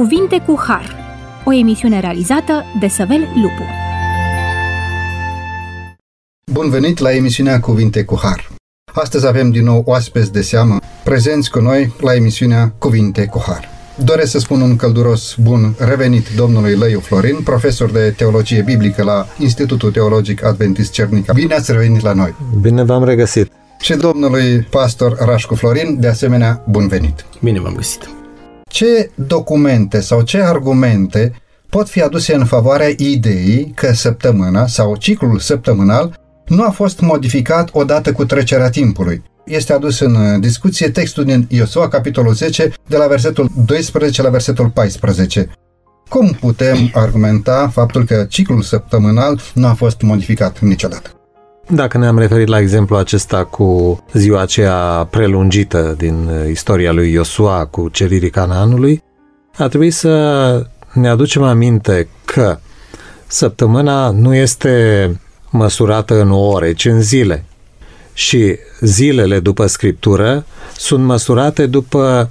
Cuvinte cu Har, o emisiune realizată de Săvel Lupu. Bun venit la emisiunea Cuvinte cu Har. Astăzi avem din nou oaspeți de seamă prezenți cu noi la emisiunea Cuvinte cu Har. Doresc să spun un călduros bun revenit domnului Lăiu Florin, profesor de teologie biblică la Institutul Teologic Adventist Cernica. Bine ați revenit la noi! Bine v-am regăsit! Și domnului pastor Rașcu Florin, de asemenea, bun venit! Bine v-am găsit! Ce documente sau ce argumente pot fi aduse în favoarea ideii că săptămâna sau ciclul săptămânal nu a fost modificat odată cu trecerea timpului. Este adus în discuție textul din Iosua, capitolul 10, de la versetul 12 la versetul 14. Cum putem argumenta faptul că ciclul săptămânal nu a fost modificat niciodată? Dacă ne-am referit la exemplu acesta cu ziua aceea prelungită din istoria lui Iosua cu ceririi Canaanului, ar trebui să ne aducem aminte că săptămâna nu este măsurată în ore, ci în zile. Și zilele după scriptură sunt măsurate după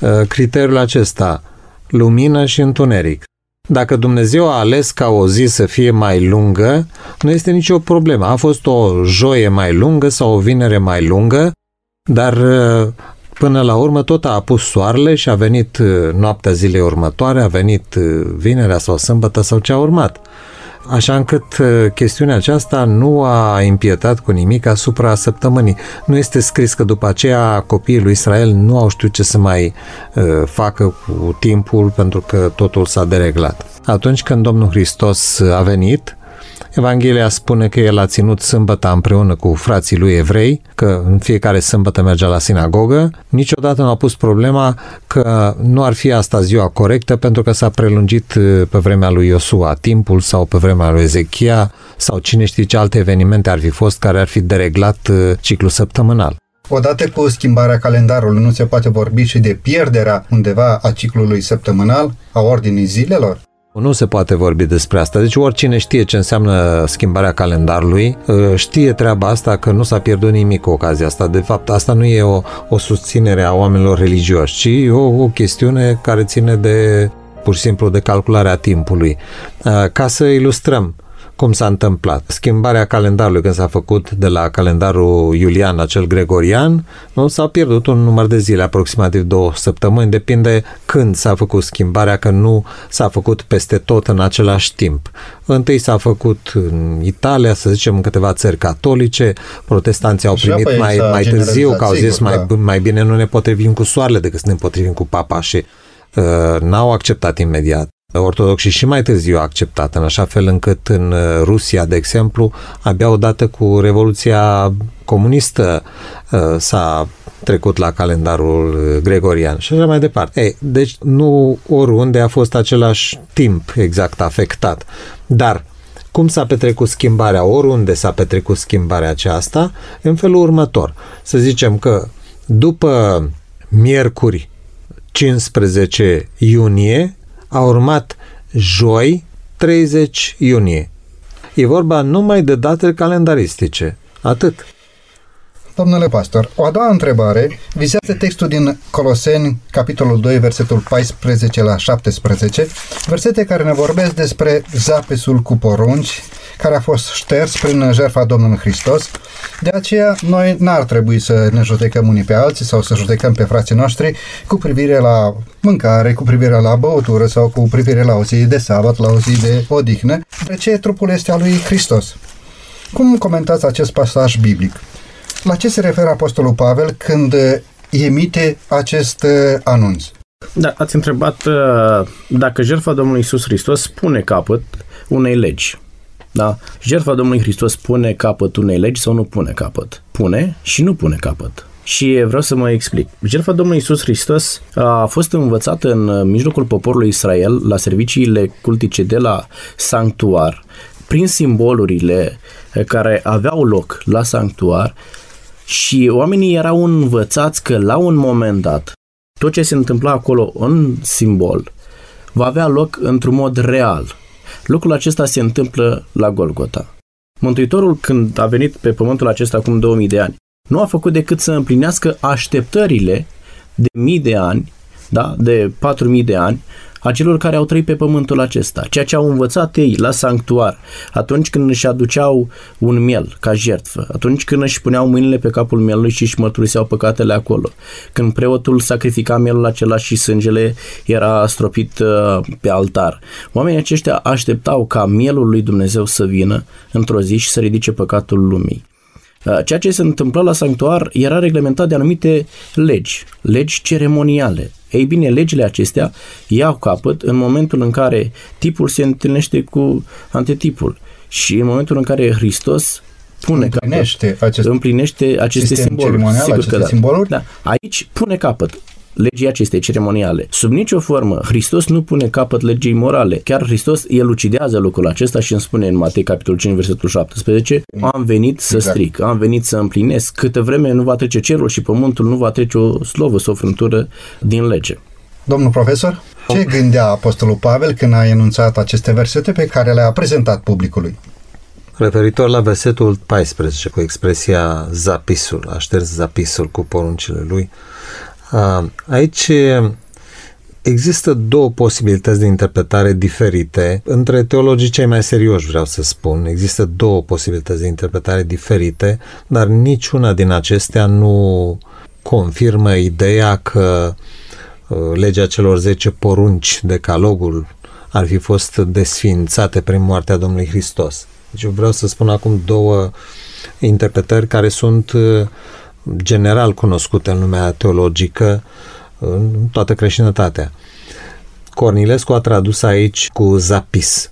uh, criteriul acesta, lumină și întuneric. Dacă Dumnezeu a ales ca o zi să fie mai lungă, nu este nicio problemă. A fost o joie mai lungă sau o vinere mai lungă, dar uh, până la urmă tot a apus soarele și a venit uh, noaptea zilei următoare, a venit uh, vinerea sau sâmbătă sau ce a urmat așa încât uh, chestiunea aceasta nu a impietat cu nimic asupra săptămânii. Nu este scris că după aceea copiii lui Israel nu au știut ce să mai uh, facă cu timpul pentru că totul s-a dereglat. Atunci când Domnul Hristos a venit, Evanghelia spune că el a ținut sâmbăta împreună cu frații lui evrei, că în fiecare sâmbătă mergea la sinagogă. Niciodată nu a pus problema că nu ar fi asta ziua corectă pentru că s-a prelungit uh, pe vremea lui Iosua timpul sau pe vremea lui Ezechia sau cine știe ce alte evenimente ar fi fost care ar fi dereglat uh, ciclul săptămânal. Odată cu schimbarea calendarului, nu se poate vorbi și de pierderea undeva a ciclului săptămânal, a ordinii zilelor? Nu se poate vorbi despre asta. Deci oricine știe ce înseamnă schimbarea calendarului, ă, știe treaba asta că nu s-a pierdut nimic cu ocazia asta. De fapt, asta nu e o, o susținere a oamenilor religioși, ci o, o chestiune care ține de pur și simplu de calcularea timpului. Ă, ca să ilustrăm, cum s-a întâmplat. Schimbarea calendarului când s-a făcut de la calendarul iulian la cel gregorian, nu s-a pierdut un număr de zile, aproximativ două săptămâni, depinde când s-a făcut schimbarea, că nu s-a făcut peste tot în același timp. Întâi s-a făcut în Italia, să zicem, în câteva țări catolice, protestanții au primit mai, mai târziu, că au zis sigur, mai, da. mai bine nu ne potrivim cu soarele decât să ne potrivim cu papa și uh, n-au acceptat imediat. Ortodoxii și mai târziu acceptat, în așa fel încât în uh, Rusia, de exemplu, abia odată cu Revoluția comunistă uh, s-a trecut la calendarul uh, gregorian și așa mai departe. Ei, deci nu oriunde a fost același timp exact afectat, dar cum s-a petrecut schimbarea, oriunde s-a petrecut schimbarea aceasta, în felul următor. Să zicem că după miercuri 15 iunie a urmat joi 30 iunie. E vorba numai de date calendaristice. Atât. Domnule pastor, o a doua întrebare vizează textul din Coloseni, capitolul 2, versetul 14 la 17, versete care ne vorbesc despre zapesul cu porunci, care a fost șters prin jertfa Domnului Hristos. De aceea, noi n-ar trebui să ne judecăm unii pe alții sau să judecăm pe frații noștri cu privire la mâncare, cu privire la băutură sau cu privire la o zi de sabat, la o zi de odihnă, de ce trupul este al lui Hristos. Cum comentați acest pasaj biblic? La ce se referă Apostolul Pavel când emite acest anunț? Da, ați întrebat uh, dacă jertfa Domnului Isus Hristos pune capăt unei legi. Da? Jertfa Domnului Hristos pune capăt unei legi sau nu pune capăt? Pune și nu pune capăt. Și vreau să mă explic. Jertfa Domnului Isus Hristos a fost învățată în mijlocul poporului Israel la serviciile cultice de la sanctuar, prin simbolurile care aveau loc la sanctuar și oamenii erau învățați că la un moment dat tot ce se întâmpla acolo în simbol va avea loc într-un mod real. Lucrul acesta se întâmplă la Golgota. Mântuitorul, când a venit pe pământul acesta acum 2000 de ani, nu a făcut decât să împlinească așteptările de mii de ani, da, de 4000 de ani, a celor care au trăit pe pământul acesta, ceea ce au învățat ei la sanctuar, atunci când își aduceau un miel ca jertfă, atunci când își puneau mâinile pe capul mielului și își mărturiseau păcatele acolo, când preotul sacrifica mielul acela și sângele era stropit uh, pe altar. Oamenii aceștia așteptau ca mielul lui Dumnezeu să vină într-o zi și să ridice păcatul lumii. Uh, ceea ce se întâmpla la sanctuar era reglementat de anumite legi, legi ceremoniale. Ei bine, legile acestea iau capăt în momentul în care tipul se întâlnește cu antetipul și în momentul în care Hristos pune împlinește capăt, acest împlinește aceste simboluri. Sigur aceste că da. simboluri? Da. Aici pune capăt legii acestei ceremoniale. Sub nicio formă, Hristos nu pune capăt legii morale. Chiar Hristos elucidează lucrul acesta și îmi spune în Matei capitolul 5, versetul 17, am venit să exact. stric, am venit să împlinesc. Câtă vreme nu va trece cerul și pământul, nu va trece o slovă sau o frântură din lege. Domnul profesor, ce gândea Apostolul Pavel când a enunțat aceste versete pe care le-a prezentat publicului? Referitor la versetul 14, cu expresia zapisul, a șters zapisul cu poruncile lui, Aici există două posibilități de interpretare diferite. Între teologii cei mai serioși, vreau să spun, există două posibilități de interpretare diferite, dar niciuna din acestea nu confirmă ideea că uh, legea celor 10 porunci, decalogul, ar fi fost desfințate prin moartea Domnului Hristos. Deci eu vreau să spun acum două interpretări care sunt uh, general cunoscute în lumea teologică, în toată creștinătatea. Cornilescu a tradus aici cu zapis.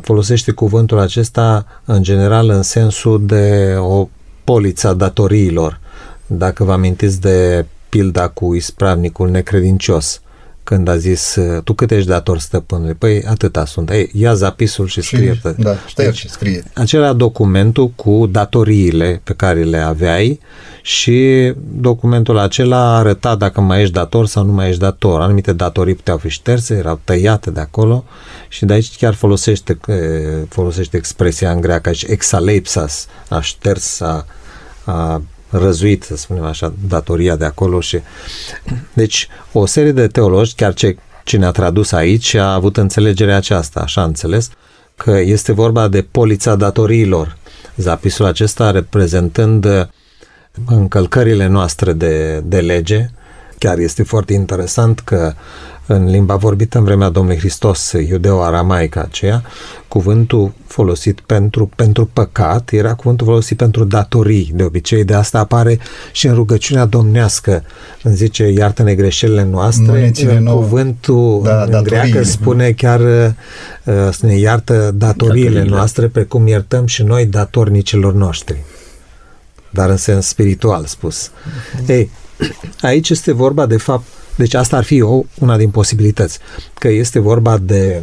Folosește cuvântul acesta în general în sensul de o poliță a datoriilor. Dacă vă amintiți de pilda cu ispravnicul necredincios, când a zis, tu cât ești dator stăpânului? Păi atâta sunt. Ei, ia zapisul și scrie. Și, da, șterge deci, și scrie. Acela documentul cu datoriile pe care le aveai și documentul acela arăta dacă mai ești dator sau nu mai ești dator. Anumite datorii puteau fi șterse, erau tăiate de acolo și de aici chiar folosește, folosește expresia în greacă, exaleipsas, a șters, a, a răzuit, să spunem așa, datoria de acolo și... Deci, o serie de teologi, chiar ce, cine a tradus aici, a avut înțelegerea aceasta, așa înțeles, că este vorba de polița datoriilor. Zapisul acesta reprezentând încălcările noastre de, de lege, chiar este foarte interesant că în limba vorbită în vremea Domnului Hristos, iudeo-aramaica aceea, cuvântul folosit pentru, pentru păcat era cuvântul folosit pentru datorii. De obicei, de asta apare și în rugăciunea domnească. Îmi zice, iartă-ne greșelile noastre. În cuvântul da, în datorii. greacă spune chiar uh, să ne iartă datoriile, datoriile noastre, precum iertăm și noi datornicilor noștri. Dar în sens spiritual spus. Uh-huh. Ei, aici este vorba de fapt deci asta ar fi o, una din posibilități, că este vorba de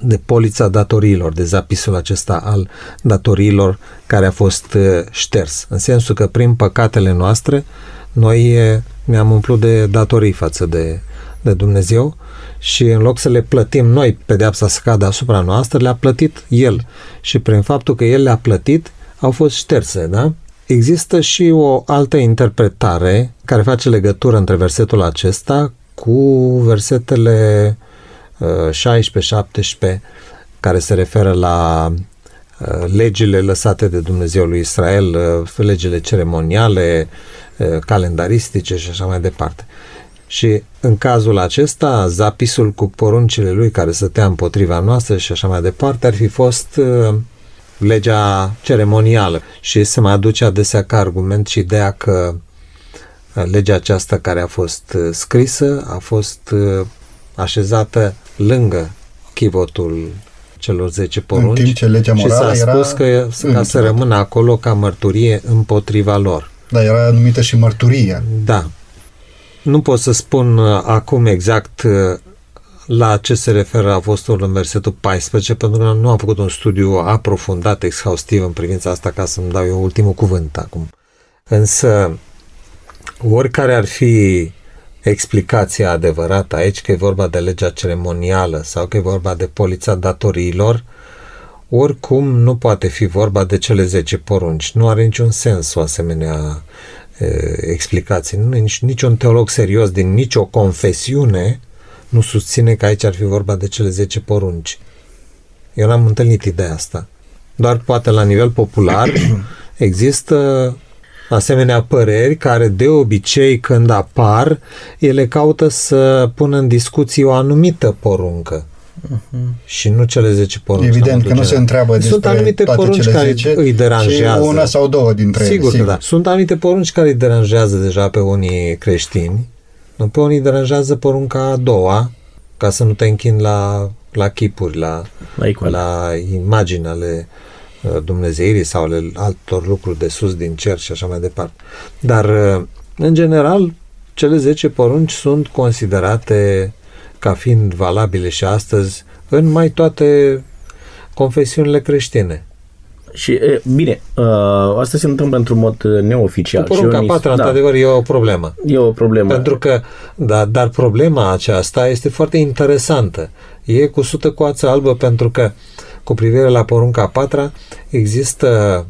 de polița datoriilor, de zapisul acesta al datoriilor care a fost uh, șters. În sensul că prin păcatele noastre noi uh, ne-am umplut de datorii față de, de Dumnezeu și în loc să le plătim noi pedeapsa să cadă asupra noastră, le-a plătit El. Și prin faptul că El le-a plătit, au fost șterse, da? Există și o altă interpretare care face legătură între versetul acesta cu versetele 16-17 uh, care se referă la uh, legile lăsate de Dumnezeu lui Israel, uh, legile ceremoniale, calendaristice și așa mai departe. Și în cazul acesta, zapisul cu poruncile lui care stătea împotriva noastră și așa mai departe ar fi fost legea ceremonială și se mai aduce adesea ca argument și ideea că uh, legea aceasta care a fost uh, scrisă a fost uh, așezată lângă chivotul celor 10 porunci în timp ce legea morală și s-a spus că ca să rămână acolo ca mărturie împotriva lor. Da, era numită și mărturie. Da. Nu pot să spun acum exact la ce se referă apostolul în versetul 14, pentru că nu am făcut un studiu aprofundat, exhaustiv în privința asta, ca să-mi dau eu ultimul cuvânt acum. Însă, oricare ar fi explicația adevărată aici, că e vorba de legea ceremonială sau că e vorba de polița datoriilor, oricum nu poate fi vorba de cele 10 porunci. Nu are niciun sens o asemenea e, explicație. Nu, nici, niciun teolog serios din nicio confesiune nu susține că aici ar fi vorba de cele 10 porunci. Eu n-am întâlnit ideea asta. Doar poate la nivel popular există asemenea păreri care de obicei când apar, ele caută să pună în discuție o anumită poruncă. Uh-huh. Și nu cele 10 porunci. Evident că nu se întreabă despre Sunt anumite toate porunci cele care 10, îi deranjează. Și una sau două dintre sigur ele. Sigur că da. Sunt anumite porunci care îi deranjează deja pe unii creștini. Pe unii deranjează porunca a doua, ca să nu te închini la, la chipuri, la, la, la imagini ale uh, Dumnezeirii sau ale altor lucruri de sus din cer și așa mai departe. Dar, uh, în general, cele 10 porunci sunt considerate ca fiind valabile și astăzi în mai toate confesiunile creștine. Și, bine, asta se întâmplă într-un mod neoficial. Cu porunca patra, da. într-adevăr, e o problemă. E o problemă. Pentru că, da, dar problema aceasta este foarte interesantă. E cu sută coață albă pentru că, cu privire la porunca patra, există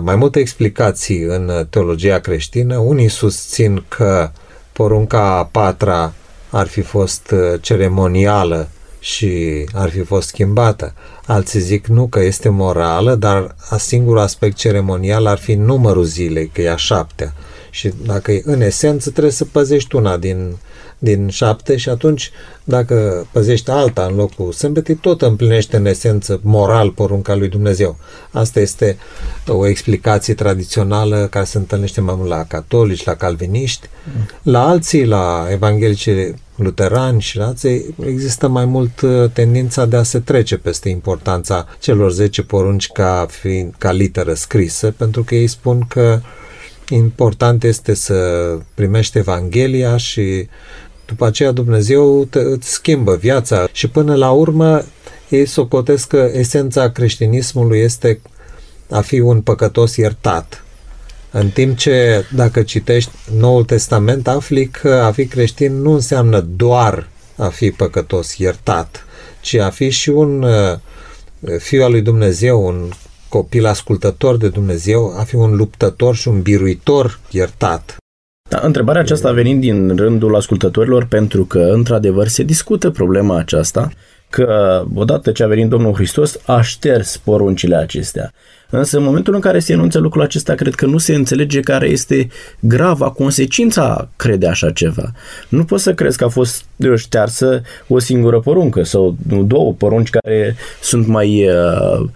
mai multe explicații în teologia creștină. Unii susțin că porunca patra ar fi fost ceremonială și ar fi fost schimbată. Alții zic nu, că este morală, dar a singurul aspect ceremonial ar fi numărul zilei, că e a șaptea. Și dacă e în esență, trebuie să păzești una din, din șapte și atunci, dacă păzești alta în locul sâmbetei, tot împlinește în esență moral porunca lui Dumnezeu. Asta este o explicație tradițională care se întâlnește mai mult la catolici, la calviniști. La alții, la evanghelici luterani și alții, există mai mult uh, tendința de a se trece peste importanța celor 10 porunci ca, fiind, ca literă scrisă, pentru că ei spun că important este să primești Evanghelia și după aceea Dumnezeu te, îți schimbă viața și până la urmă ei socotesc că esența creștinismului este a fi un păcătos iertat. În timp ce dacă citești Noul Testament afli că a fi creștin nu înseamnă doar a fi păcătos iertat, ci a fi și un uh, fiu al lui Dumnezeu, un copil ascultător de Dumnezeu, a fi un luptător și un biruitor iertat. Da, întrebarea aceasta a venit din rândul ascultătorilor pentru că, într-adevăr, se discută problema aceasta că odată ce a venit Domnul Hristos a șters poruncile acestea. Însă în momentul în care se enunță lucrul acesta, cred că nu se înțelege care este grava consecința crede așa ceva. Nu poți să crezi că a fost ștearsă o singură poruncă sau două porunci care sunt mai, uh,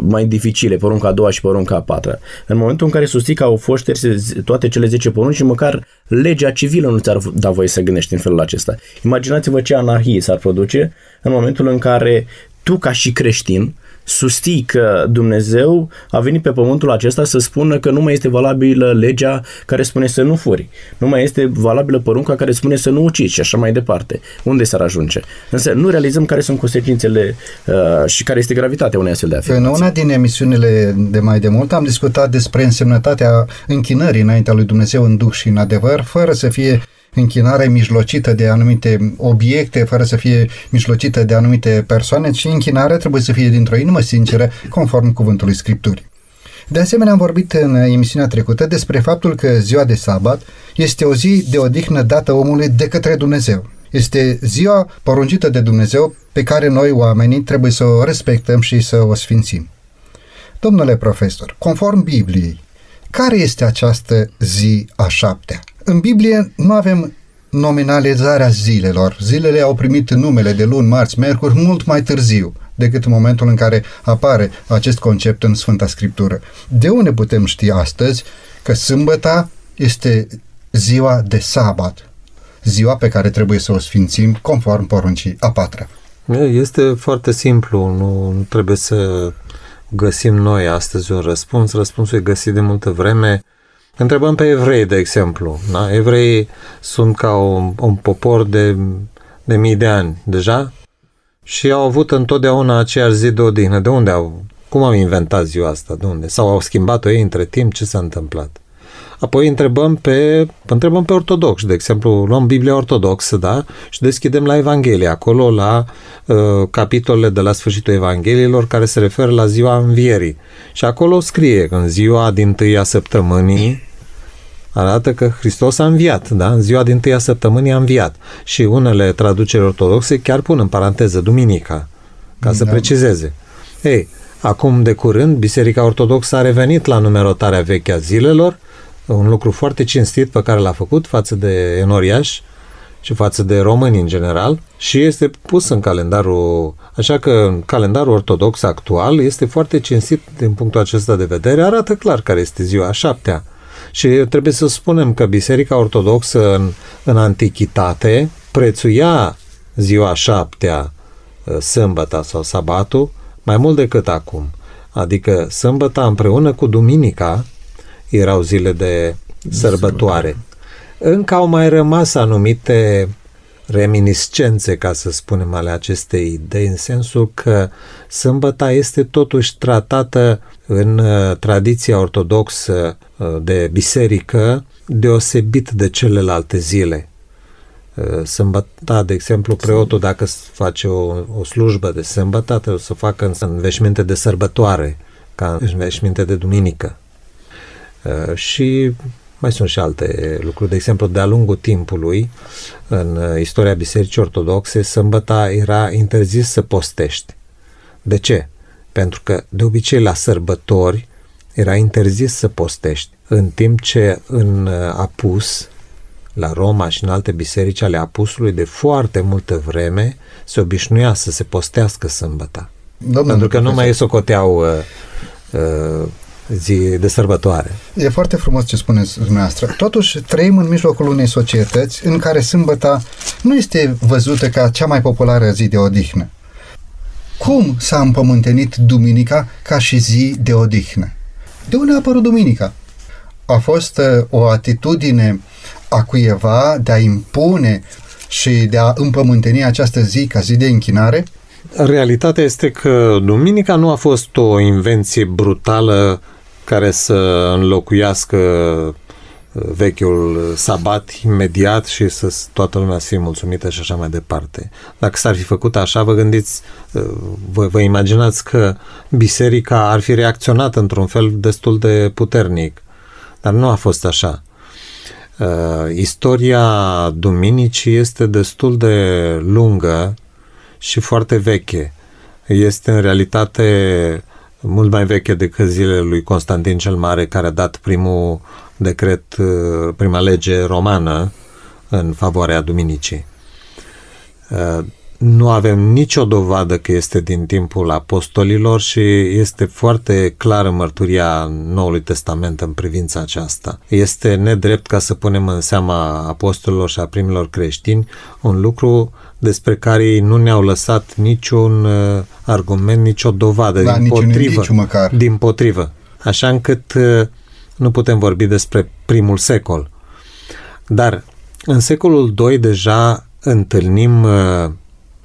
mai dificile, porunca a doua și porunca a patra. În momentul în care susții că au fost șterse toate cele 10 porunci, măcar legea civilă nu ți-ar da voie să gândești în felul acesta. Imaginați-vă ce anarhie s-ar produce în momentul în care tu ca și creștin susții că Dumnezeu a venit pe pământul acesta să spună că nu mai este valabilă legea care spune să nu furi, nu mai este valabilă porunca care spune să nu ucizi și așa mai departe. Unde s-ar ajunge? Însă nu realizăm care sunt consecințele uh, și care este gravitatea unei astfel de afirmații. În una din emisiunile de mai de mult am discutat despre însemnătatea închinării înaintea lui Dumnezeu în duh și în adevăr, fără să fie închinare mijlocită de anumite obiecte, fără să fie mijlocită de anumite persoane, ci închinarea trebuie să fie dintr-o inimă sinceră, conform cuvântului Scripturii. De asemenea, am vorbit în emisiunea trecută despre faptul că ziua de sabat este o zi de odihnă dată omului de către Dumnezeu. Este ziua poruncită de Dumnezeu pe care noi, oamenii, trebuie să o respectăm și să o sfințim. Domnule profesor, conform Bibliei, care este această zi a șaptea? În Biblie nu avem nominalizarea zilelor. Zilele au primit numele de luni, marți, miercuri mult mai târziu decât în momentul în care apare acest concept în Sfânta Scriptură. De unde putem ști astăzi că sâmbăta este ziua de sabat, ziua pe care trebuie să o sfințim conform poruncii a patra? Este foarte simplu, nu, nu trebuie să găsim noi astăzi un răspuns. Răspunsul e găsit de multă vreme Întrebăm pe evrei, de exemplu. Da? Evreii sunt ca un, un popor de, de mii de ani deja și au avut întotdeauna aceeași zi de odihnă. De unde au? Cum au inventat ziua asta? De unde? Sau au schimbat-o ei între timp? Ce s-a întâmplat? Apoi întrebăm pe, întrebăm pe ortodox, de exemplu, luăm Biblia ortodoxă, da? Și deschidem la Evanghelie, acolo la uh, capitolele de la sfârșitul Evangheliilor care se referă la ziua învierii. Și acolo scrie că în ziua din tâia săptămânii arată că Hristos a înviat, da? În ziua din tâia săptămânii a înviat. Și unele traduceri ortodoxe chiar pun în paranteză duminica, ca să Da. precizeze. Ei, acum de curând, Biserica Ortodoxă a revenit la numerotarea veche a zilelor, un lucru foarte cinstit pe care l-a făcut față de enoriași și față de români în general și este pus în calendarul, așa că în calendarul ortodox actual este foarte cinstit din punctul acesta de vedere, arată clar care este ziua a șaptea. Și trebuie să spunem că Biserica Ortodoxă în, în antichitate prețuia ziua a șaptea, uh, sâmbăta sau sabatul, mai mult decât acum. Adică sâmbăta împreună cu duminica erau zile de sărbătoare. Încă au mai rămas anumite reminiscențe, ca să spunem, ale acestei idei, în sensul că sâmbăta este totuși tratată în uh, tradiția ortodoxă uh, de biserică deosebit de celelalte zile. Uh, Sâmbăta, de exemplu, preotul dacă s- face o, o slujbă de sâmbătă, trebuie să o facă în, în veșminte de sărbătoare, ca în veșminte de duminică. Uh, și mai sunt și alte lucruri. De exemplu, de-a lungul timpului, în uh, istoria Bisericii Ortodoxe, sâmbăta era interzis să postești. De ce? Pentru că, de obicei, la sărbători era interzis să postești, în timp ce în uh, Apus, la Roma și în alte biserici ale Apusului, de foarte multă vreme se obișnuia să se postească sâmbăta. Domnule Pentru că nu profesor, mai socoteau uh, uh, zi de sărbătoare. E foarte frumos ce spuneți dumneavoastră. Totuși, trăim în mijlocul unei societăți în care sâmbăta nu este văzută ca cea mai populară zi de odihnă. Cum s-a împământenit duminica ca și zi de odihnă? De unde a apărut duminica? A fost uh, o atitudine a cuiva de a impune și de a împământeni această zi ca zi de închinare? Realitatea este că duminica nu a fost o invenție brutală care să înlocuiască uh, vechiul sabat imediat și să toată lumea să fie mulțumită și așa mai departe. Dacă s-ar fi făcut așa, vă gândiți, uh, vă, vă imaginați că biserica ar fi reacționat într-un fel destul de puternic. Dar nu a fost așa. Uh, istoria duminicii este destul de lungă și foarte veche. Este în realitate mult mai veche decât zilele lui Constantin cel Mare, care a dat primul decret, uh, prima lege romană în favoarea duminicii. Uh, Nu avem nicio dovadă că este din timpul apostolilor și este foarte clară mărturia Noului Testament în privința aceasta. Este nedrept ca să punem în seama apostolilor și a primilor creștini un lucru despre care ei nu ne-au lăsat niciun uh, argument, nicio dovadă. Da, din niciun potrivă, indiciu măcar. Din potrivă. Așa încât uh, nu putem vorbi despre primul secol. Dar în secolul II deja întâlnim uh,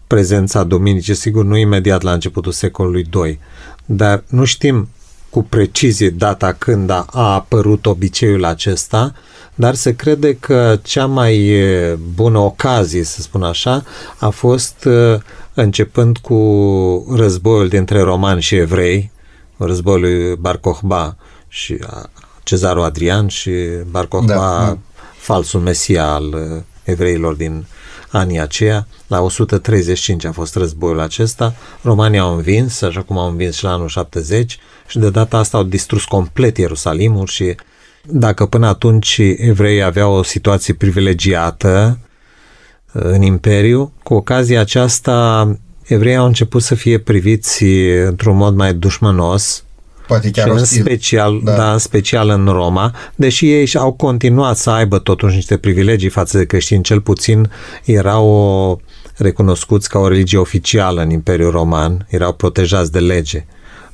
prezența Duminicii, sigur nu imediat la începutul secolului II, dar nu știm cu precizie data când a, a apărut obiceiul acesta, dar se crede că cea mai e, bună ocazie, să spun așa, a fost uh, începând cu războiul dintre romani și evrei, războiul lui Bar Kokhba și a, cezarul Adrian și Bar Kokhba, Da, da, da. falsul mesia al uh, evreilor din anii aceia. La 135 a fost războiul acesta. Romanii au învins, așa cum au învins și la anul 70 și de data asta au distrus complet Ierusalimul și dacă până atunci evreii aveau o situație privilegiată uh, în imperiu, cu ocazia aceasta evreii au început să fie priviți într-un mod mai dușmănos, Poate chiar și în ostil. special, Da. da. da, în special în Roma, deși ei și- au continuat să aibă totuși niște privilegii față de creștini, cel puțin erau o, recunoscuți ca o religie oficială în Imperiul Roman, erau protejați de lege,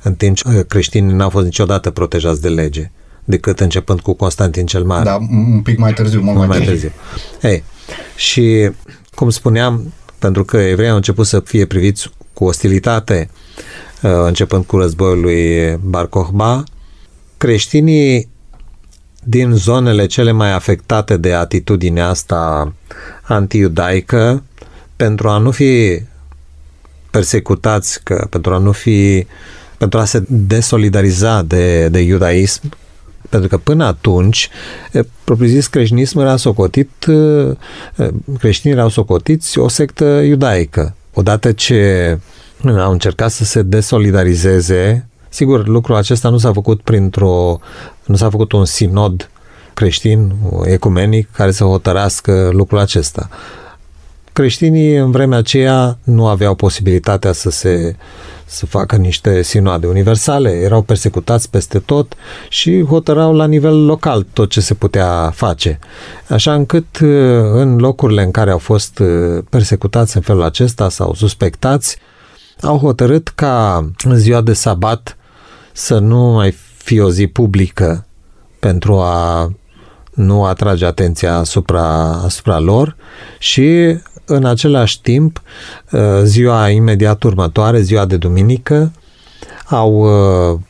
în timp ce uh, creștinii n-au fost niciodată protejați de lege, decât începând cu Constantin cel Mare Da, un pic mai târziu, mult mult mai, mai târziu. Ei, și cum spuneam, pentru că evreii au început să fie priviți cu ostilitate, uh, începând cu războiul lui Bar Kokhba, creștinii din zonele cele mai afectate de atitudinea asta antiiudaică, pentru a nu fi persecutați, că, pentru a nu fi pentru a se desolidariza de, de iudaism, Pentru că până atunci, propriu-zis, creștinismul era socotit, creștinii erau socotiți o sectă iudaică. Odată ce au încercat să se desolidarizeze, sigur, lucrul acesta nu s-a făcut printr-o, nu s-a făcut un sinod creștin, ecumenic, care să hotărască lucrul acesta. Creștinii în vremea aceea nu aveau posibilitatea să se să facă niște sinoade universale, erau persecutați peste tot și hotărau la nivel local tot ce se putea face. Așa încât uh, în locurile în care au fost uh, persecutați în felul acesta sau suspectați, au hotărât ca în ziua de sabat să nu mai fie o zi publică pentru a nu atrage atenția asupra, asupra lor și în același timp, uh, ziua imediat următoare, ziua de duminică, au uh,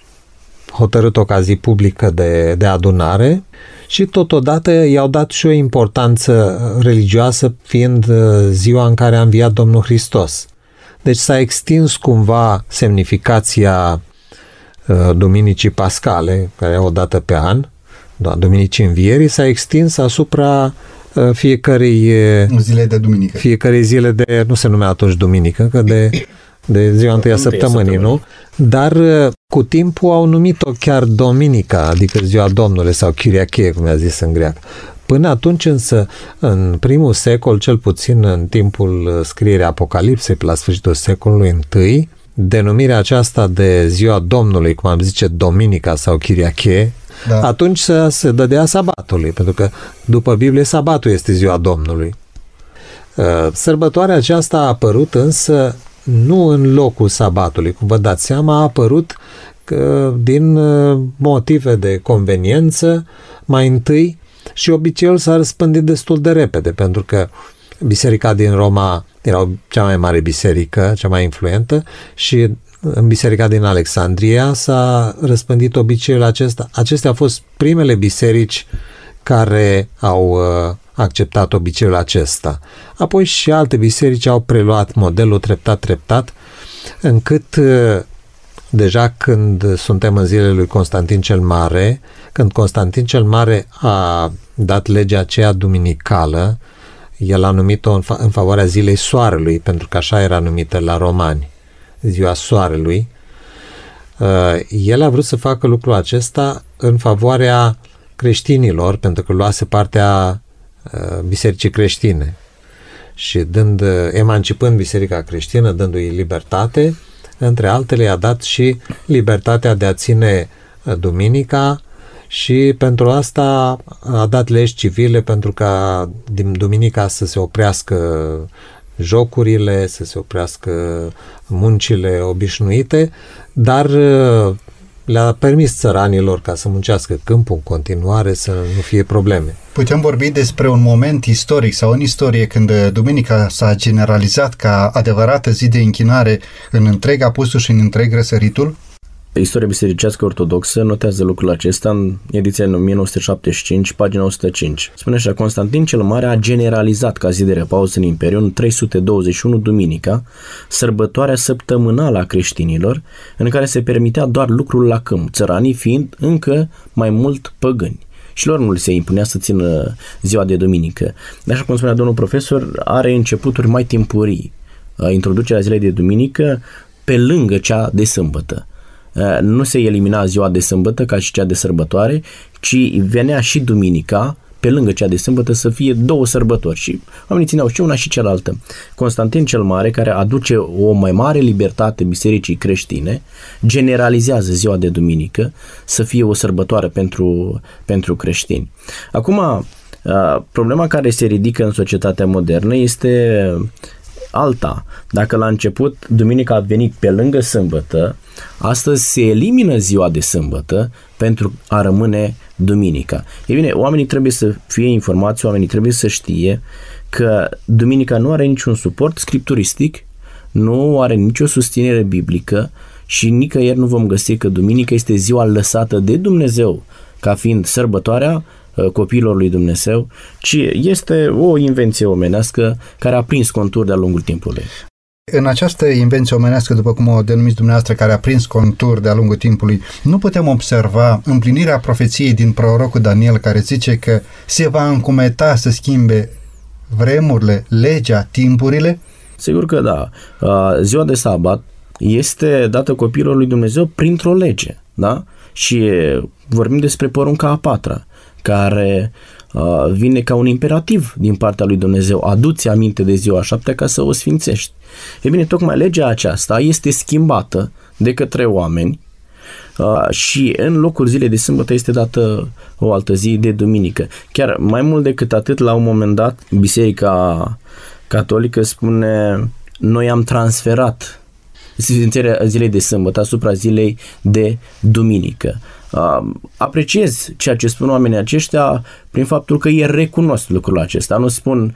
hotărât o ca zi publică de, de adunare și totodată i-au dat și o importanță religioasă fiind uh, ziua în care a înviat Domnul Hristos. Deci s-a extins cumva semnificația Duminicii Pascale, care e o dată pe an, da, Duminicii Învierii, s-a extins asupra Uh, fiecarei zile de duminică. Fiecare zile de, nu se numea atunci duminică, că de, de ziua întâia săptămânii, săptămânii, nu? Dar uh, cu timpul au numit-o chiar Dominica, adică ziua Domnului sau Chiriachie, cum a zis în greacă. Până atunci însă, în primul secol, cel puțin în timpul uh, scrierii Apocalipsei, pe la sfârșitul secolului I, denumirea aceasta de ziua Domnului, cum am zice, Dominica sau Chiriachie, da. atunci se, se dădea sabatului, pentru că după Biblie sabatul este ziua Domnului. Uh, sărbătoarea aceasta a apărut însă nu în locul sabatului, cum vă dați seama, a apărut că, din uh, motive de conveniență mai întâi și obiceiul s-a răspândit destul de repede, pentru că biserica din Roma era cea mai mare biserică, cea mai influentă și în biserica din Alexandria s-a răspândit obiceiul acesta. Acestea au fost primele biserici care au uh, acceptat obiceiul acesta. Apoi și alte biserici au preluat modelul treptat, treptat, încât uh, deja când suntem în zilele lui Constantin cel Mare, când Constantin cel Mare a dat legea aceea duminicală, el a numit-o în, fa- în favoarea zilei soarelui, pentru că așa era numită la romani ziua soarelui, uh, el a vrut să facă lucrul acesta în favoarea creștinilor, pentru că luase partea uh, bisericii creștine. Și dând, uh, emancipând biserica creștină, dându-i libertate, între altele i-a dat și libertatea de a ține duminica și pentru asta a dat legi civile pentru ca din duminica să se oprească jocurile, să se oprească muncile obișnuite, dar uh, le-a permis țăranilor ca să muncească câmpul în continuare, să nu fie probleme. Putem vorbi despre un moment istoric sau în istorie când duminica s-a generalizat ca adevărată zi de închinare în întreg apusul și în întreg răsăritul? Istoria bisericească ortodoxă notează lucrul acesta în ediția în 1975, pagina 105. Spune așa, Constantin cel Mare a generalizat ca zi de repaus în Imperiu în 321 duminica, sărbătoarea săptămânală a creștinilor, în care se permitea doar lucrul la câmp, țăranii fiind încă mai mult păgâni și lor nu li se impunea să țină ziua de duminică. Așa cum spunea domnul profesor, are începuturi mai timpurii. Introducerea zilei de duminică pe lângă cea de sâmbătă. Eh, nu se elimina ziua de sâmbătă ca și cea de sărbătoare, ci venea și duminica, pe lângă cea de sâmbătă, să fie două sărbători și oamenii țineau și una și cealaltă. Constantin cel Mare, care aduce o mai mare libertate bisericii creștine, generalizează ziua de duminică să fie o sărbătoare pentru, pentru creștini. Acum, eh, problema care se ridică în societatea modernă este alta. Dacă la început duminica a venit pe lângă sâmbătă, astăzi se elimină ziua de sâmbătă pentru a rămâne duminica. E bine, oamenii trebuie să fie informați, oamenii trebuie să știe că duminica nu are niciun suport scripturistic, nu are nicio susținere biblică și nicăieri nu vom găsi că duminica este ziua lăsată de Dumnezeu ca fiind sărbătoarea Uh, copiilor lui Dumnezeu, ci este o invenție omenească care a prins contur de-a lungul timpului. În această invenție omenească, după cum o denumiți dumneavoastră, care a prins contur de-a lungul timpului, nu putem observa împlinirea profeției din prorocul Daniel care zice că se va încumeta să schimbe vremurile, legea, timpurile? Sigur că da. Ziua de sabat este dată copilului lui Dumnezeu printr-o lege, da? Și vorbim despre porunca a patra, care uh, vine ca un imperativ din partea lui Dumnezeu. Aduți aminte de ziua șaptea ca să o sfințești. E bine, tocmai legea aceasta este schimbată de către oameni uh, și în locul zilei de sâmbătă este dată o altă zi de duminică. Chiar mai mult decât atât, la un moment dat, Biserica Catolică spune noi am transferat sfințenia zilei de sâmbătă asupra zilei de duminică. Apreciez ceea ce spun oamenii aceștia prin faptul că ei recunosc lucrul acesta. Nu spun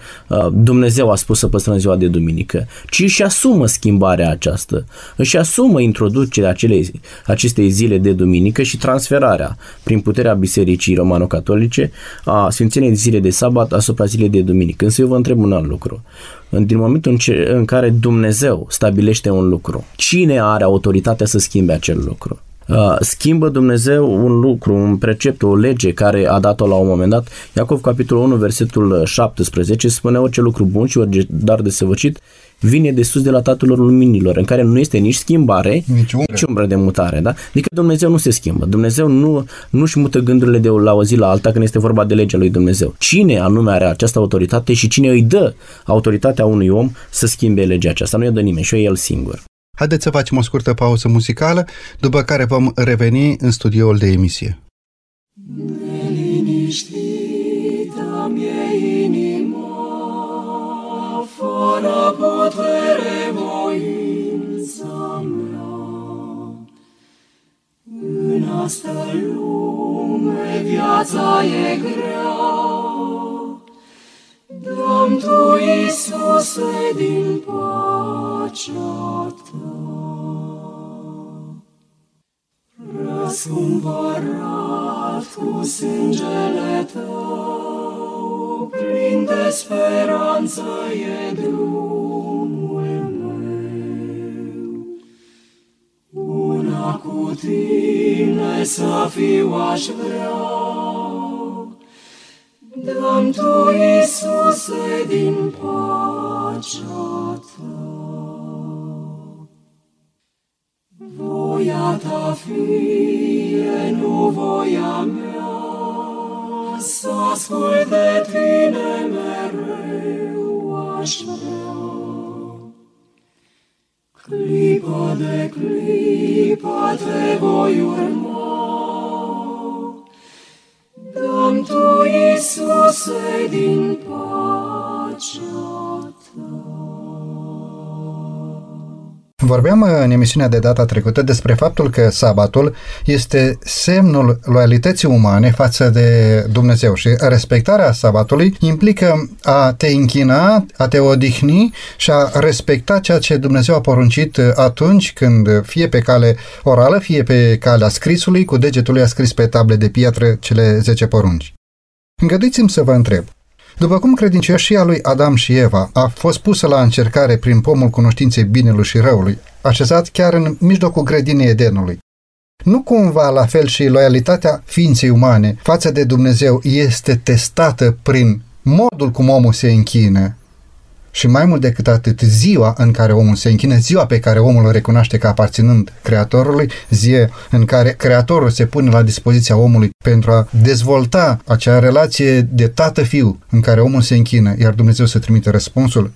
Dumnezeu a spus să păstrăm ziua de duminică, ci își asumă schimbarea aceasta, își asumă introducerea acelei, acestei zile de duminică și transferarea prin puterea Bisericii Romano-Catolice a Sfințeniei zile de sabat asupra zilei de duminică. Însă eu vă întreb un alt lucru. Din momentul în, ce, în care Dumnezeu stabilește un lucru, cine are autoritatea să schimbe acel lucru? Uh, schimbă Dumnezeu un lucru, un precept, o lege care a dat-o la un moment dat. Iacov, capitolul 1, versetul 17, spune orice lucru bun și orice dar de săvăcit vine de sus de la Tatăl Luminilor, în care nu este nici schimbare, nici umbră, nici umbră de mutare. Da? Adică Dumnezeu nu se schimbă. Dumnezeu nu, nu-și mută gândurile de la o zi la alta când este vorba de legea lui Dumnezeu. Cine anume are această autoritate și cine îi dă autoritatea unui om să schimbe legea aceasta? Nu i-o dă nimeni și o el singur. Haideți să facem o scurtă pauză muzicală, după care vom reveni în studioul de emisie. Neliniștită mi-e inima, fără putere voința mea. În asta lume viața e grea, Dăm Tu, Iisuse, din pacea Ta. Răscumpărat cu sângele Tău, plin de speranță e drumul meu. Una cu Tine să fiu aș vrea, Dăm Tu, Iisuse, din pacea Ta. Voia Ta fie, nu voia mea, Să ascult de Tine mereu aș vrea. Clipă de clipă Te voi urma, Iisuse, din pacea Vorbeam în emisiunea de data trecută despre faptul că sabatul este semnul loialității umane față de Dumnezeu și respectarea sabatului implică a te închina, a te odihni și a respecta ceea ce Dumnezeu a poruncit atunci când fie pe cale orală, fie pe calea scrisului, cu degetul lui a scris pe table de piatră cele 10 porunci. Îngăduiți-mi să vă întreb, după cum credincioșia lui Adam și Eva a fost pusă la încercare prin pomul cunoștinței binelui și răului, așezat chiar în mijlocul grădinii Edenului, nu cumva la fel și loialitatea ființei umane față de Dumnezeu este testată prin modul cum omul se închină și mai mult decât atât, ziua în care omul se închine, ziua pe care omul o recunoaște ca aparținând Creatorului, ziua în care Creatorul se pune la dispoziția omului pentru a dezvolta acea relație de tată-fiu în care omul se închină, iar Dumnezeu să trimite răspunsul,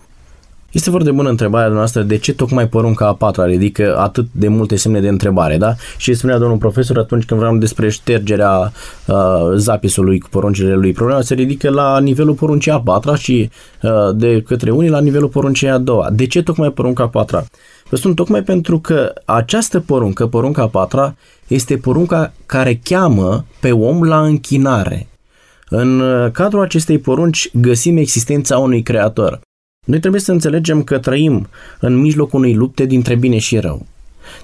este foarte bună întrebarea noastră de ce tocmai porunca a patra ridică atât de multe semne de întrebare, da? Și spunea domnul profesor atunci când vreau despre ștergerea uh, zapisului cu poruncile lui, problema se ridică la nivelul poruncii a patra și uh, de către unii la nivelul poruncii a doua. De ce tocmai porunca a patra? Vă spun tocmai pentru că această poruncă, porunca a patra, este porunca care cheamă pe om la închinare. În uh, cadrul acestei porunci găsim existența unui creator. Noi trebuie să înțelegem că trăim în mijlocul unei lupte dintre bine și rău.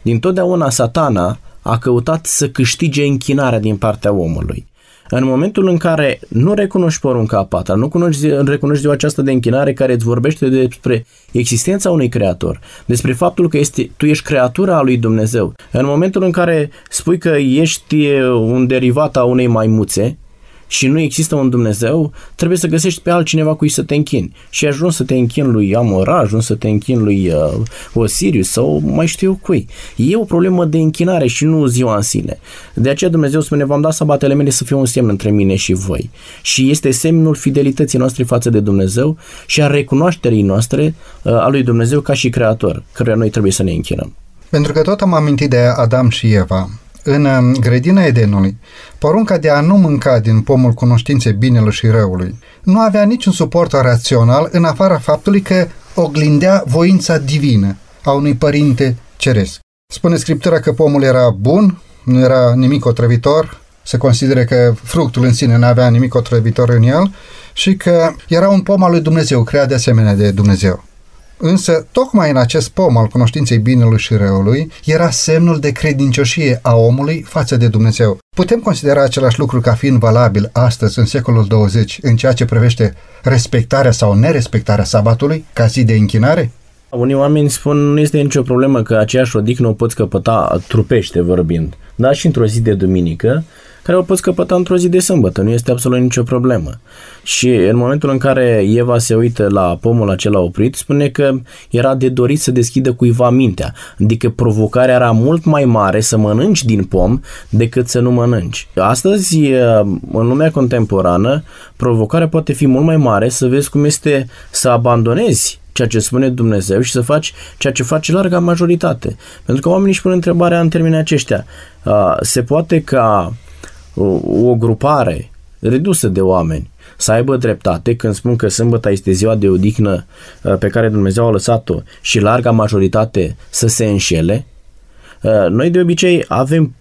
Din totdeauna satana a căutat să câștige închinarea din partea omului. În momentul în care nu recunoști porunca a patra, nu cunoști, recunoști ziua aceasta de închinare care îți vorbește despre existența unui creator, despre faptul că este, tu ești creatura a lui Dumnezeu, în momentul în care spui că ești un derivat a unei maimuțe, și nu există un Dumnezeu, trebuie să găsești pe altcineva cui să te închini. Și ajuns să te închin lui Amora, ajuns să te închin lui uh, Osirius sau mai știu eu cui. E o problemă de închinare și nu ziua în sine. De aceea Dumnezeu spune, v-am dat sabatele mele să fie un semn între mine și voi. Și este semnul fidelității noastre față de Dumnezeu și a recunoașterii noastre uh, a lui Dumnezeu ca și creator, căruia noi trebuie să ne închinăm. Pentru că tot am amintit de Adam și Eva, în um, grădina Edenului, porunca de a nu mânca din pomul cunoștinței binelui și răului nu avea niciun suport rațional în afara faptului că oglindea voința divină a unui părinte ceresc. Spune Scriptura că pomul era bun, nu era nimic otrăvitor, se consideră că fructul în sine nu avea nimic otrăvitor în el și că era un pom al lui Dumnezeu, creat de asemenea de Dumnezeu. Însă, tocmai în acest pom al cunoștinței binelui și răului, era semnul de credincioșie a omului față de Dumnezeu. Putem considera același lucru ca fiind valabil astăzi, în secolul 20, în ceea ce privește respectarea sau nerespectarea sabatului ca zi de închinare? Unii oameni spun nu este nicio problemă că aceeași odihnă o poți căpăta trupește vorbind, dar și într-o zi de duminică, care o poți căpăta într-o zi de sâmbătă, nu este absolut nicio problemă. Și în momentul în care Eva se uită la pomul acela oprit, spune că era de dorit să deschidă cuiva mintea, adică provocarea era mult mai mare să mănânci din pom decât să nu mănânci. Astăzi, în lumea contemporană, provocarea poate fi mult mai mare să vezi cum este să abandonezi ceea ce spune Dumnezeu și să faci ceea ce face larga majoritate. Pentru că oamenii își pun întrebarea în termenii aceștia. Se poate ca o, o grupare redusă de oameni să aibă dreptate când spun că sâmbăta este ziua de odihnă uh, pe care Dumnezeu a lăsat-o și larga majoritate să se înșele, uh, noi de obicei avem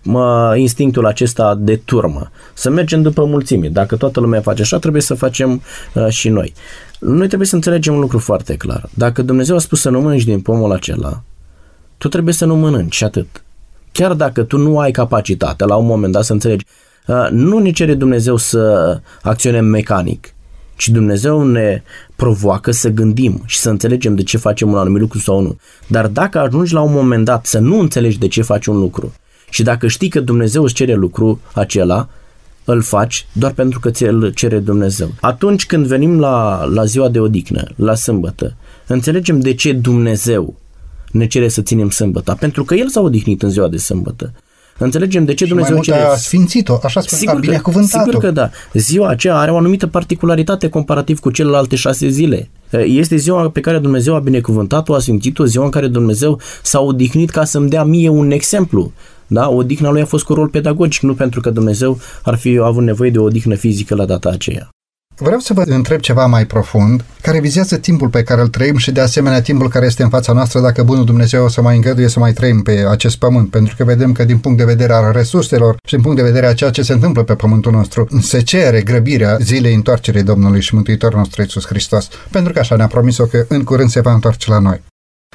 instinctul acesta de turmă, să mergem după mulțime. Dacă toată lumea face așa, trebuie să facem uh, și noi. Noi trebuie să înțelegem un lucru foarte clar. Dacă Dumnezeu a spus să nu mănânci din pomul acela, tu trebuie să nu mănânci și atât. Chiar dacă tu nu ai capacitatea la un moment dat să înțelegi Uh, nu ne cere Dumnezeu să acționăm mecanic, ci Dumnezeu ne provoacă să gândim și să înțelegem de ce facem un anumit lucru sau nu. Dar dacă ajungi la un moment dat să nu înțelegi de ce faci un lucru și dacă știi că Dumnezeu îți cere lucru acela, îl faci doar pentru că ți-l cere Dumnezeu. Atunci când venim la, la ziua de odihnă, la sâmbătă, înțelegem de ce Dumnezeu ne cere să ținem sâmbăta, pentru că El s-a odihnit în ziua de sâmbătă. Înțelegem de ce și Dumnezeu mai mult a sfințit-o, așa spune, sigur a binecuvântat-o. Sigur că da. Ziua aceea are o anumită particularitate comparativ cu celelalte șase zile. Este ziua pe care Dumnezeu a binecuvântat-o, a sfințit-o, ziua în care Dumnezeu s-a odihnit ca să-mi dea mie un exemplu. Da? Odihna lui a fost cu rol pedagogic, nu pentru că Dumnezeu ar fi avut nevoie de o odihnă fizică la data aceea. Vreau să vă întreb ceva mai profund, care vizează timpul pe care îl trăim și de asemenea timpul care este în fața noastră dacă Bunul Dumnezeu o să mai îngăduie să mai trăim pe acest pământ, pentru că vedem că din punct de vedere al resurselor și din punct de vedere a ceea ce se întâmplă pe pământul nostru, se cere grăbirea zilei întoarcerii Domnului și Mântuitorul nostru Iisus Hristos, pentru că așa ne-a promis-o că în curând se va întoarce la noi.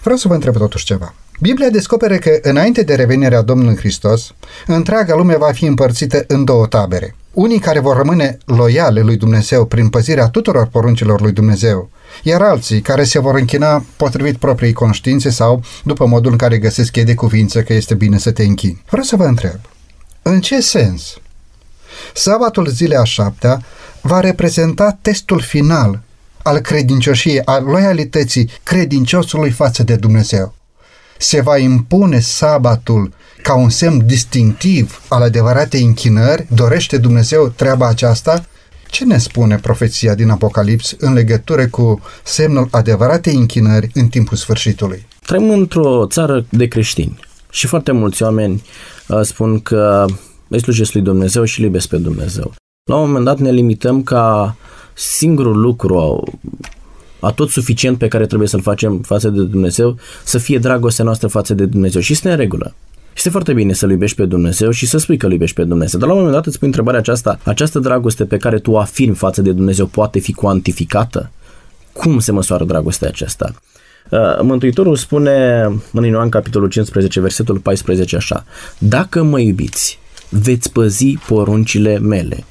Vreau să vă întreb totuși ceva. Biblia descoperă că înainte de revenirea Domnului Hristos, întreaga lume va fi împărțită în două tabere. Unii care vor rămâne loiale lui Dumnezeu prin păzirea tuturor poruncilor lui Dumnezeu, iar alții care se vor închina potrivit propriei conștiințe sau după modul în care găsesc ei de cuvință că este bine să te închini. Vreau să vă întreb, în ce sens sabatul zilei a șaptea va reprezenta testul final al credincioșiei, al loialității credinciosului față de Dumnezeu? Se va impune sabatul ca un semn distinctiv al adevăratei închinări? Dorește Dumnezeu treaba aceasta? Ce ne spune profeția din Apocalips în legătură cu semnul adevăratei închinări în timpul sfârșitului? Trăim într-o țară de creștini și foarte mulți oameni uh, spun că îi slujesc lui Dumnezeu și îl iubesc pe Dumnezeu. La un moment dat ne limităm ca singurul lucru atot suficient pe care trebuie să-l facem față de Dumnezeu să fie dragostea noastră față de Dumnezeu și este în regulă. Este foarte bine să-L iubești pe Dumnezeu și să spui că îl iubești pe Dumnezeu. Dar la un moment dat îți pui întrebarea aceasta, această dragoste pe care tu o afirmi față de Dumnezeu poate fi cuantificată? Cum se măsoară dragostea aceasta? Uh, Mântuitorul spune în Ioan capitolul 15, versetul 14 așa, Dacă mă iubiți, veți păzi poruncile mele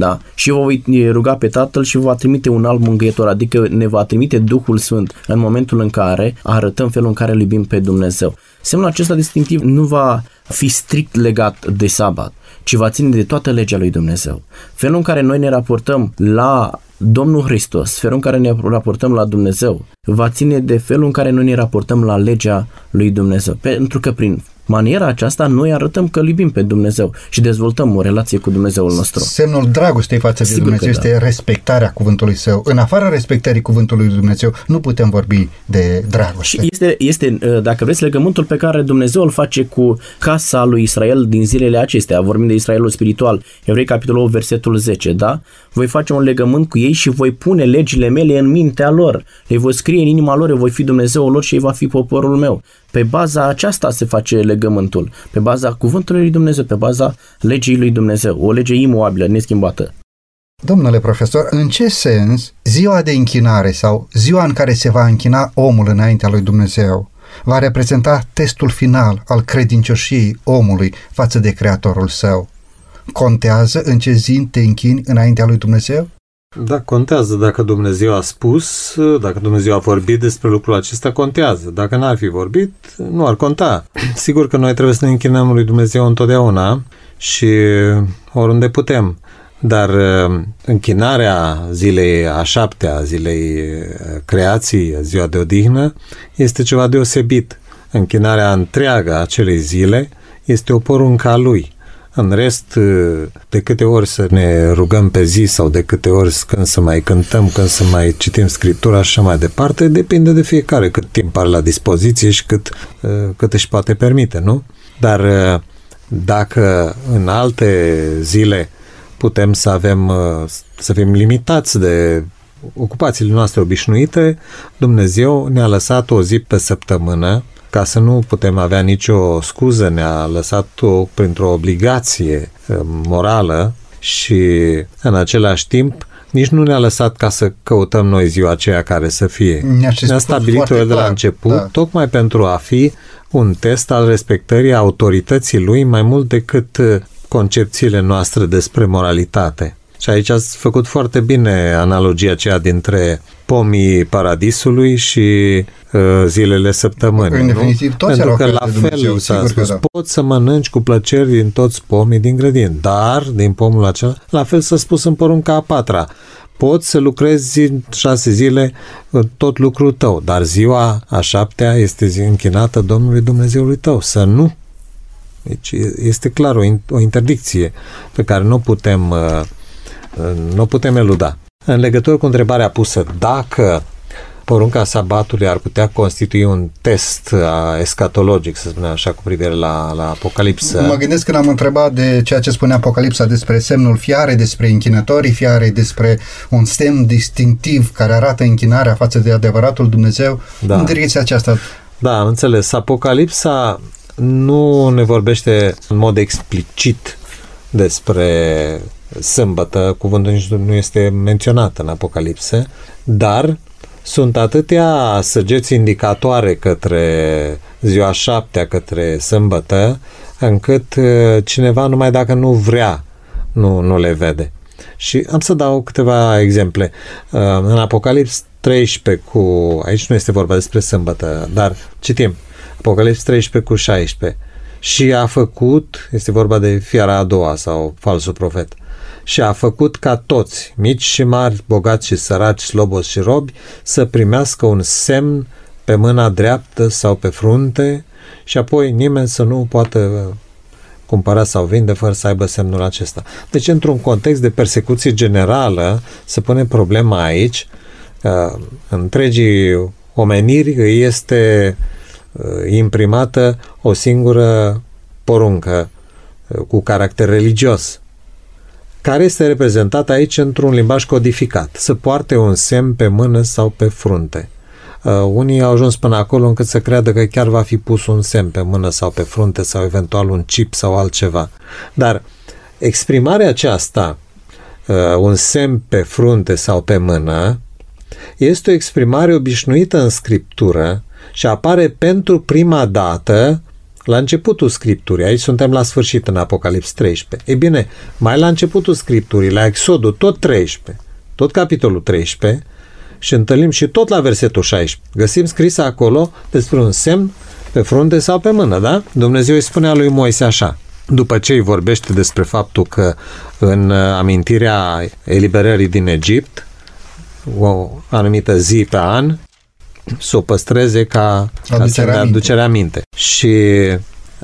Da? Și vă voi ruga pe Tatăl și vă va trimite un alt mângâietor, adică ne va trimite Duhul Sfânt în momentul în care arătăm felul în care îl iubim pe Dumnezeu. Semnul acesta distinctiv nu va fi strict legat de sabat, ci va ține de toată legea lui Dumnezeu. Felul în care noi ne raportăm la Domnul Hristos, felul în care ne raportăm la Dumnezeu, va ține de felul în care noi ne raportăm la legea lui Dumnezeu. Pentru că prin maniera aceasta noi arătăm că iubim pe Dumnezeu și dezvoltăm o relație cu Dumnezeul nostru. Semnul dragostei față de Sigur Dumnezeu că este respectarea cuvântului său. În afara respectării cuvântului lui Dumnezeu nu putem vorbi de dragoste. Și este, este, dacă vreți, legământul pe care Dumnezeu îl face cu casa lui Israel din zilele acestea. Vorbim de Israelul spiritual. Evrei capitolul 8, versetul 10, da? Voi face un legământ cu ei și voi pune legile mele în mintea lor. Le voi scrie în inima lor, eu voi fi Dumnezeul lor și ei va fi poporul meu. Pe baza aceasta se face legământul, pe baza cuvântului lui Dumnezeu, pe baza legii lui Dumnezeu, o lege imoabilă, neschimbată. Domnule profesor, în ce sens ziua de închinare sau ziua în care se va închina omul înaintea lui Dumnezeu va reprezenta testul final al credincioșiei omului față de Creatorul său? Contează în ce zi te închini înaintea lui Dumnezeu? Da, contează. Dacă Dumnezeu a spus, dacă Dumnezeu a vorbit despre lucrul acesta, contează. Dacă n-ar fi vorbit, nu ar conta. Sigur că noi trebuie să ne închinăm lui Dumnezeu întotdeauna și oriunde putem. Dar uh, închinarea zilei a șaptea, zilei uh, creației, ziua de odihnă, este ceva deosebit. Închinarea întreagă a acelei zile este o poruncă a lui. În rest, de câte ori să ne rugăm pe zi sau de câte ori când să mai cântăm, când să mai citim Scriptura și așa mai departe, depinde de fiecare cât timp are la dispoziție și cât, cât își poate permite, nu? Dar dacă în alte zile putem să avem, să fim limitați de ocupațiile noastre obișnuite, Dumnezeu ne-a lăsat o zi pe săptămână ca să nu putem avea nicio scuză, ne-a lăsat-o printr-o obligație eh, morală și în același timp nici nu ne-a lăsat ca să căutăm noi ziua aceea care să fie. Ne-a, ne-a stabilit-o el de la început, da. tocmai pentru a fi un test al respectării autorității lui mai mult decât eh, concepțiile noastre despre moralitate. Și aici ați făcut foarte bine analogia aceea dintre pomii paradisului și uh, zilele săptămânii. În definitiv, toți Pentru că la fel Dumnezeu, s-a spus, da. poți să mănânci cu plăceri din toți pomii din grădin, dar din pomul acela, la fel s-a spus în porunca a patra, poți să lucrezi în șase zile uh, tot lucrul tău, dar ziua a șaptea este zi închinată Domnului Dumnezeului tău, să nu. Deci este clar o, o interdicție pe care nu putem uh, nu putem eluda. În legătură cu întrebarea pusă, dacă porunca sabatului ar putea constitui un test escatologic, să spunem așa, cu privire la, la Apocalipsă. Mă gândesc când am întrebat de ceea ce spune Apocalipsa despre semnul fiare, despre închinătorii fiare, despre un semn distinctiv care arată închinarea față de adevăratul Dumnezeu, da. în direcția aceasta. Da, am înțeles. Apocalipsa nu ne vorbește în mod explicit despre sâmbătă, cuvântul nici nu este menționat în Apocalipse, dar sunt atâtea săgeți indicatoare către ziua șaptea, către sâmbătă, încât uh, cineva numai dacă nu vrea, nu, nu le vede. Și am să dau câteva exemple. Uh, în Apocalips 13 cu, aici nu este vorba despre sâmbătă, dar citim, Apocalips 13 cu 16. Și a făcut, este vorba de fiara a doua sau falsul profet, și a făcut ca toți, mici și mari, bogați și săraci, slobos și robi, să primească un semn pe mâna dreaptă sau pe frunte și apoi nimeni să nu poată cumpăra sau vinde fără să aibă semnul acesta. Deci, într-un context de persecuție generală, se pune problema aici că întregii omeniri îi este uh, imprimată o singură poruncă uh, cu caracter religios care este reprezentat aici într-un limbaj codificat, să poarte un semn pe mână sau pe frunte. Uh, unii au ajuns până acolo încât să creadă că chiar va fi pus un semn pe mână sau pe frunte sau eventual un chip sau altceva. Dar exprimarea aceasta, uh, un semn pe frunte sau pe mână, este o exprimare obișnuită în scriptură și apare pentru prima dată la începutul Scripturii, aici suntem la sfârșit în Apocalips 13. Ei bine, mai la începutul Scripturii, la Exodul, tot 13, tot capitolul 13, și întâlnim și tot la versetul 16. Găsim scris acolo despre un semn pe frunte sau pe mână, da? Dumnezeu îi spunea lui Moise așa, după ce îi vorbește despre faptul că în amintirea eliberării din Egipt, o anumită zi pe an, să o păstreze ca, ca să ne aducere aminte. Și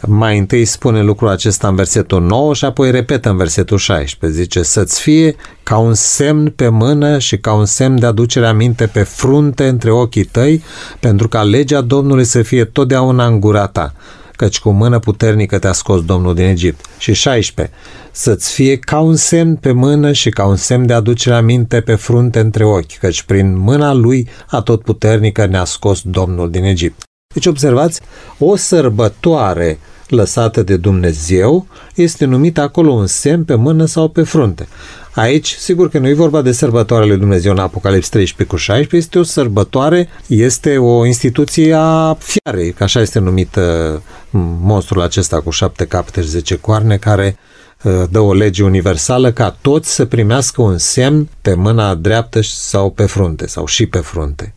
mai întâi spune lucrul acesta în versetul 9 și apoi repetă în versetul 16. Zice să-ți fie ca un semn pe mână și ca un semn de aducere aminte pe frunte între ochii tăi, pentru ca legea Domnului să fie totdeauna în gura ta căci cu mână puternică te-a scos Domnul din Egipt. Și 16. Să-ți fie ca un semn pe mână și ca un semn de aducere aminte pe frunte între ochi, căci prin mâna lui a tot puternică ne-a scos Domnul din Egipt. Deci observați, o sărbătoare lăsată de Dumnezeu este numită acolo un semn pe mână sau pe frunte. Aici, sigur că nu e vorba de sărbătoarea lui Dumnezeu în Apocalips 13 cu 16, este o sărbătoare, este o instituție a fiarei, că așa este numit monstrul acesta cu șapte capete și zece coarne, care uh, dă o lege universală ca toți să primească un semn pe mâna dreaptă sau pe frunte, sau și pe frunte.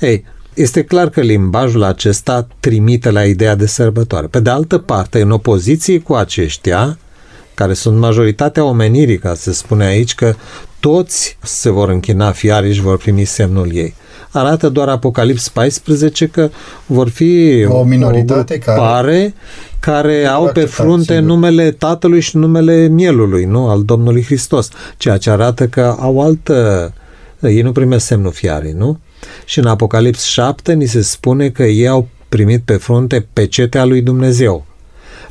Ei, este clar că limbajul acesta trimite la ideea de sărbătoare. Pe de altă parte, în opoziție cu aceștia, care sunt majoritatea omenirii, ca să spune aici că toți se vor închina fiarii și vor primi semnul ei. Arată doar Apocalips 14 că vor fi o minoritate o care, care au pe frunte sigur. numele Tatălui și numele Mielului, nu? Al Domnului Hristos, ceea ce arată că au altă... Ei nu primesc semnul fiarei, nu? Și în Apocalips 7 ni se spune că ei au primit pe frunte pecetea lui Dumnezeu.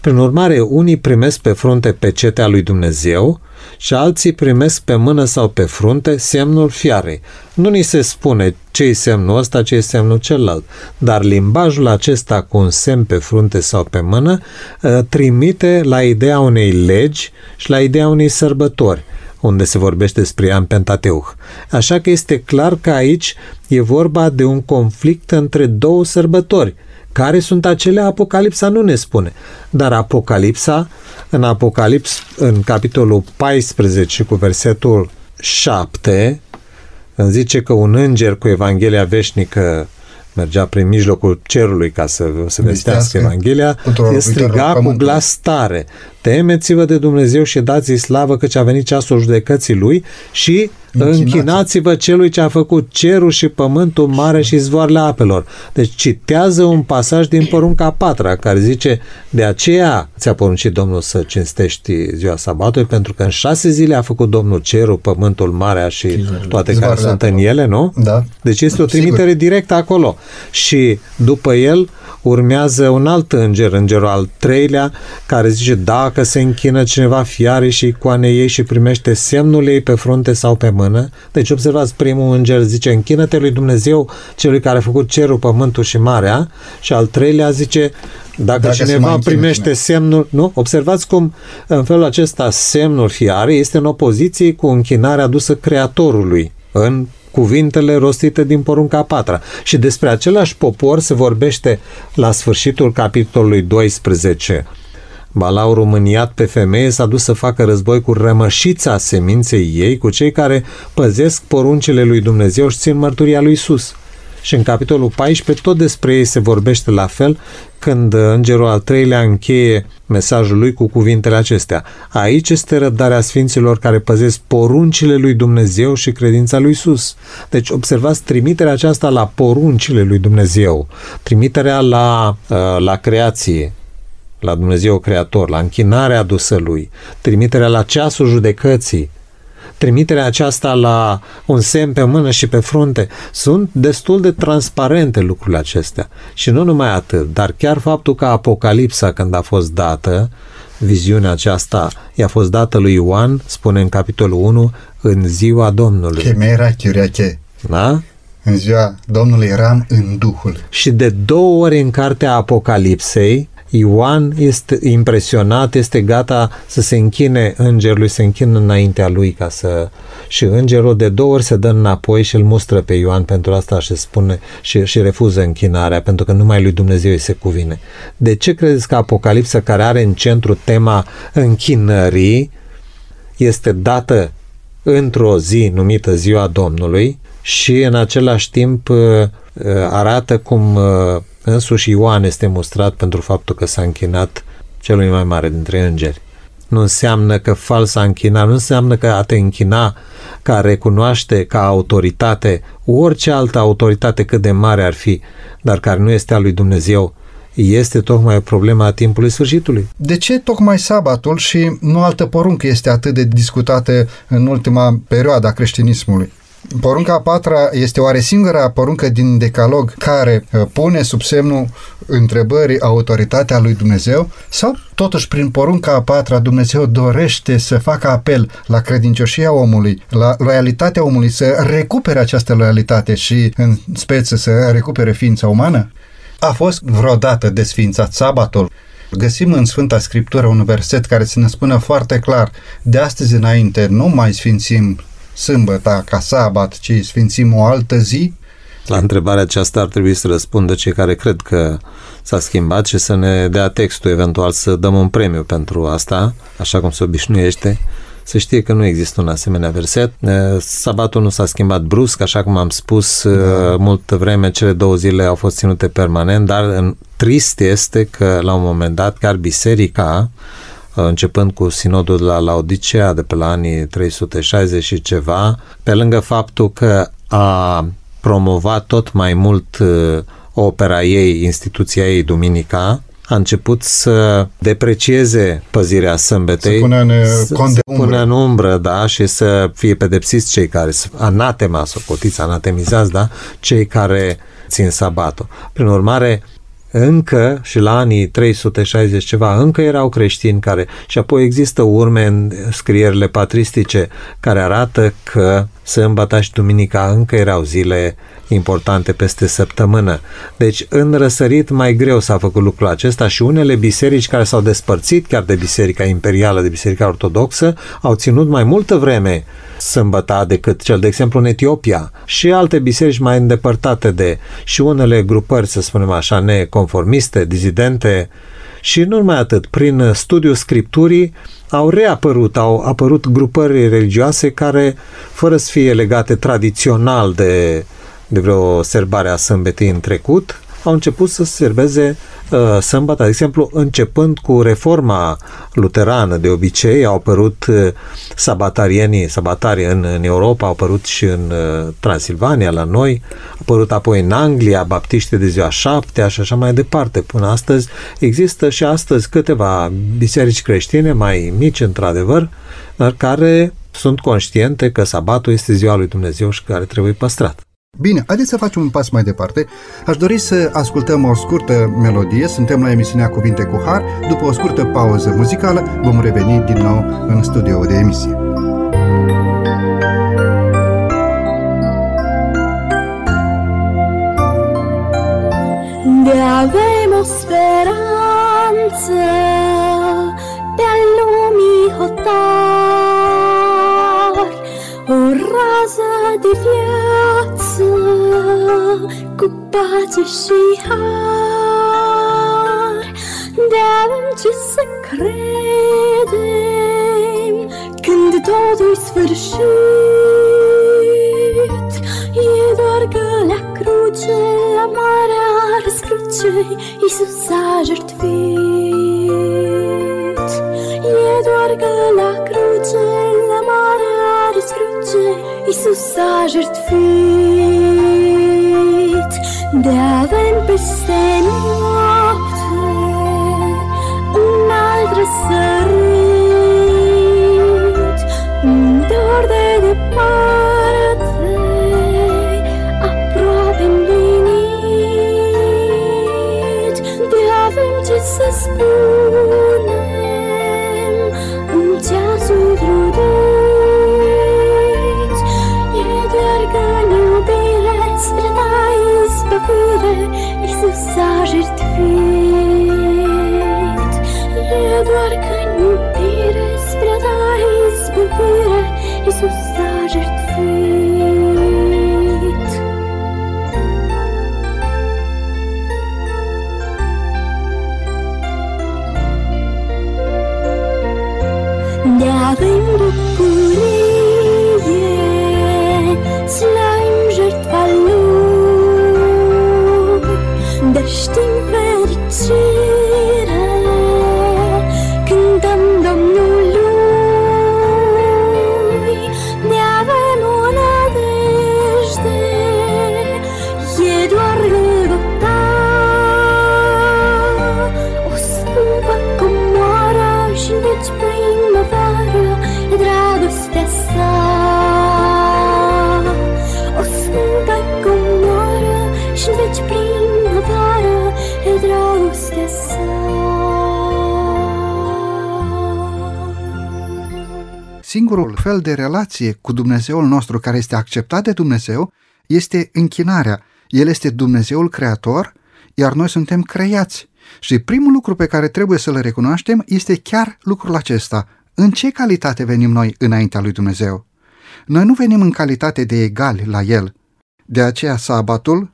Prin urmare, unii primesc pe frunte pecetea lui Dumnezeu și alții primesc pe mână sau pe frunte semnul fiarei. Nu ni se spune ce e semnul ăsta, ce e semnul celălalt, dar limbajul acesta cu un semn pe frunte sau pe mână ă, trimite la ideea unei legi și la ideea unei sărbători unde se vorbește despre ea în Pentateuch. Așa că este clar că aici e vorba de un conflict între două sărbători – care sunt acele? Apocalipsa nu ne spune. Dar Apocalipsa, în Apocalips, în capitolul 14 cu versetul 7, îmi zice că un înger cu Evanghelia veșnică mergea prin mijlocul cerului ca să se vestească Evanghelia, se striga cu glas tare, temeți-vă de Dumnezeu și dați-i slavă căci a venit ceasul judecății lui și Închinați-vă celui ce a făcut cerul și pământul mare și zvoarele apelor. Deci citează un pasaj din porunca patra care zice de aceea ți-a poruncit Domnul să cinstești ziua sabatului pentru că în șase zile a făcut Domnul cerul, pământul, marea și toate care sunt în ele, nu? Da. Deci este o trimitere Sigur. directă acolo. Și după el urmează un alt înger, îngerul al treilea, care zice dacă se închină cineva fiare și icoane ei și primește semnul ei pe frunte sau pe mână. Deci observați, primul înger zice închină-te lui Dumnezeu, celui care a făcut cerul, pământul și marea și al treilea zice dacă, dacă cineva primește semnul, nu? Observați cum în felul acesta semnul fiare este în opoziție cu închinarea adusă Creatorului în cuvintele rostite din porunca patra. Și despre același popor se vorbește la sfârșitul capitolului 12. Balaurul mâniat pe femeie s-a dus să facă război cu rămășița seminței ei, cu cei care păzesc poruncile lui Dumnezeu și țin mărturia lui Isus. Și în capitolul 14 tot despre ei se vorbește la fel când îngerul al treilea încheie mesajul lui cu cuvintele acestea. Aici este răbdarea sfinților care păzesc poruncile lui Dumnezeu și credința lui Isus. Deci observați trimiterea aceasta la poruncile lui Dumnezeu, trimiterea la, uh, la creație, la Dumnezeu Creator, la închinarea adusă lui, trimiterea la ceasul judecății, trimiterea aceasta la un semn pe mână și pe frunte, sunt destul de transparente lucrurile acestea. Și nu numai atât, dar chiar faptul că Apocalipsa, când a fost dată, viziunea aceasta i-a fost dată lui Ioan, spune în capitolul 1, în ziua Domnului. Chemera chiureache. Da? În ziua Domnului eram în Duhul. Și de două ori în cartea Apocalipsei Ioan este impresionat, este gata să se închine îngerului, se închină înaintea lui ca să... Și îngerul de două ori se dă înapoi și îl mustră pe Ioan pentru asta și spune și, și refuză închinarea, pentru că numai lui Dumnezeu îi se cuvine. De ce credeți că Apocalipsa, care are în centru tema închinării, este dată într-o zi numită Ziua Domnului și în același timp uh, uh, arată cum uh, însuși Ioan este mustrat pentru faptul că s-a închinat celui mai mare dintre îngeri. Nu înseamnă că falsa închinare, nu înseamnă că a te închina ca recunoaște ca autoritate orice altă autoritate cât de mare ar fi, dar care nu este a lui Dumnezeu, este tocmai problema timpului sfârșitului. De ce tocmai sabatul și nu altă poruncă este atât de discutată în ultima perioadă a creștinismului? Porunca a patra este oare singura poruncă din decalog care uh, pune sub semnul întrebării autoritatea lui Dumnezeu sau totuși prin porunca a patra Dumnezeu dorește să facă apel la credincioșia omului, la loialitatea omului, să recupere această loialitate și în speță să recupere ființa umană? A fost vreodată desfințat sabatul? Găsim în Sfânta Scriptură un verset care să ne spună foarte clar, de astăzi înainte nu mai sfințim sâmbăta ca sabat, ci sfințim o altă zi? La întrebarea aceasta ar trebui să răspundă cei care cred că s-a schimbat și să ne dea textul, eventual să dăm un premiu pentru asta, așa cum se obișnuiește. Să știe că nu există un asemenea verset. Sabatul nu s-a schimbat brusc, așa cum am spus, da. multă vreme, cele două zile au fost ținute permanent, dar în, trist este că la un moment dat chiar biserica începând cu sinodul de la Laodicea de pe la anii 360 și ceva, pe lângă faptul că a promovat tot mai mult uh, opera ei, instituția ei, Duminica, a început să deprecieze păzirea sâmbetei, să pună în, să, să pună în umbră, da, și să fie pedepsiți cei care, anatema, socotiți, anatemizați, da, cei care țin sabatul. Prin urmare, încă și la anii 360 ceva, încă erau creștini care, și apoi există urme în scrierile patristice care arată că sâmbătă și duminica încă erau zile importante peste săptămână. Deci în răsărit mai greu s-a făcut lucrul acesta și unele biserici care s-au despărțit chiar de Biserica Imperială, de Biserica Ortodoxă, au ținut mai multă vreme sâmbăta decât cel, de exemplu, în Etiopia și alte biserici mai îndepărtate de și unele grupări, să spunem așa, neconformiste, dizidente și nu numai atât, prin studiul scripturii au reapărut, au apărut grupări religioase care, fără să fie legate tradițional de, de vreo serbare a sâmbetei în trecut, au început să serveze uh, sâmbătă. De exemplu, începând cu reforma luterană, de obicei au apărut uh, sabatarienii, sabatarii în, în Europa, au apărut și în uh, Transilvania, la noi, au apărut apoi în Anglia, baptiști de ziua șaptea și așa mai departe. Până astăzi există și astăzi câteva biserici creștine mai mici, într-adevăr, dar care sunt conștiente că sabatul este ziua lui Dumnezeu și care trebuie păstrat. Bine, haideți să facem un pas mai departe. Aș dori să ascultăm o scurtă melodie. Suntem la emisiunea Cuvinte cu Har. După o scurtă pauză muzicală, vom reveni din nou în studio de emisie. De avem o speranță pe-a lumii hotar, o rază de viață cu pace și har. De avem ce să credem când totul sfârșit. E doar că la cruce, la marea răscruce, Iisus a jertfit. E doar că la cruce, la marea răscruce, Iisus a jertfit. De avem peste noapte Singurul fel de relație cu Dumnezeul nostru care este acceptat de Dumnezeu este închinarea. El este Dumnezeul creator, iar noi suntem creați. Și primul lucru pe care trebuie să-l recunoaștem este chiar lucrul acesta. În ce calitate venim noi înaintea lui Dumnezeu? Noi nu venim în calitate de egali la El. De aceea sabatul,